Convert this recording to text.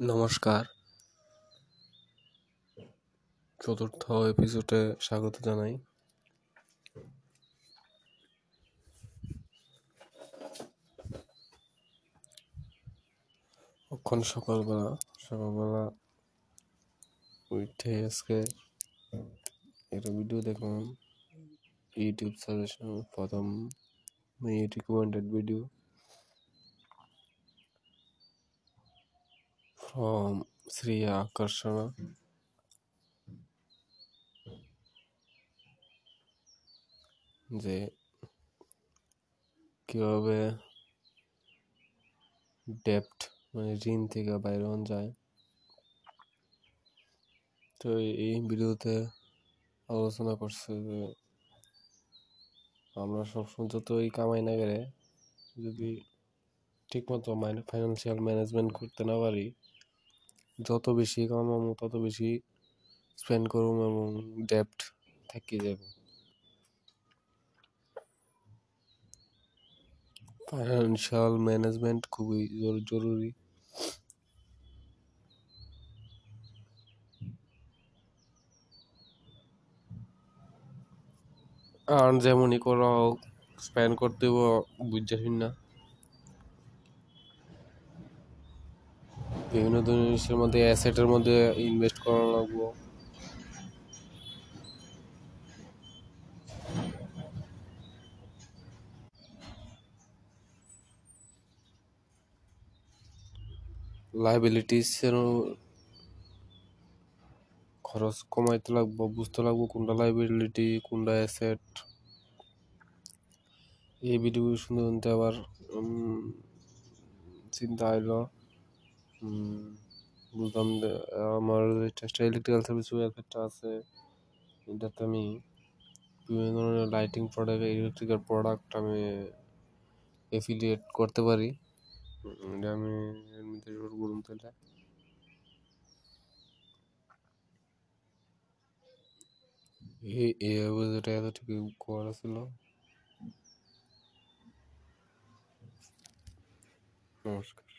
নমস্কার। চতুর্থ এপিসোডে স্বাগত জানাই। এখন সকালবেলা সকালবেলা উঠে আজকে একটা ভিডিও দেখলাম। ইউটিউব সাজেশন প্রথম recommended video from Shri Akarshana যে কীভাবে ডেপ্ট মানে ঋণ থেকে বাইরে যায়। তো এই ভিডিওতে আলোচনা করছে যে আমরা সবসময় যতই কামাই না গেলে যদি ঠিকমতো ফাইন্যান্সিয়াল ম্যানেজমেন্ট করতে না পারি যত বেশি কামাবো, তত বেশি স্পেন্ড করুম এবং ডেপ্ট থেকে যাব। ফাইন্যান্সিয়াল ম্যানেজমেন্ট খুবই জরুরি। আর যেমনই করা হোক স্পেন্ড করতে বুঝতে না বিভিন্ন জিনিসের মধ্যে অ্যাসেটের মধ্যে ইনভেস্ট করা লাগবো। লাইবিলিটিসের খরচ কমাইতে লাগবো, বুঝতে লাগবো কোনটা লাইবিলিটি কোনটা অ্যাসেট এই ভিডিও শুনতে শুনতে আবার চিন্তা আইলো। বুঝলাম আমার টেক্সটাইল ইলেকট্রিক্যাল সার্ভিস ওয়েবসাইটটা আছে, এটাতে আমি বিভিন্ন ধরনের লাইটিং প্রোডাক্ট ইলেকট্রিক্যাল প্রোডাক্ট আমি এফিলিয়েট করতে পারি। এটা আমি এমনিতে শুরু করুন তাহলে। এই ছিল। নমস্কার।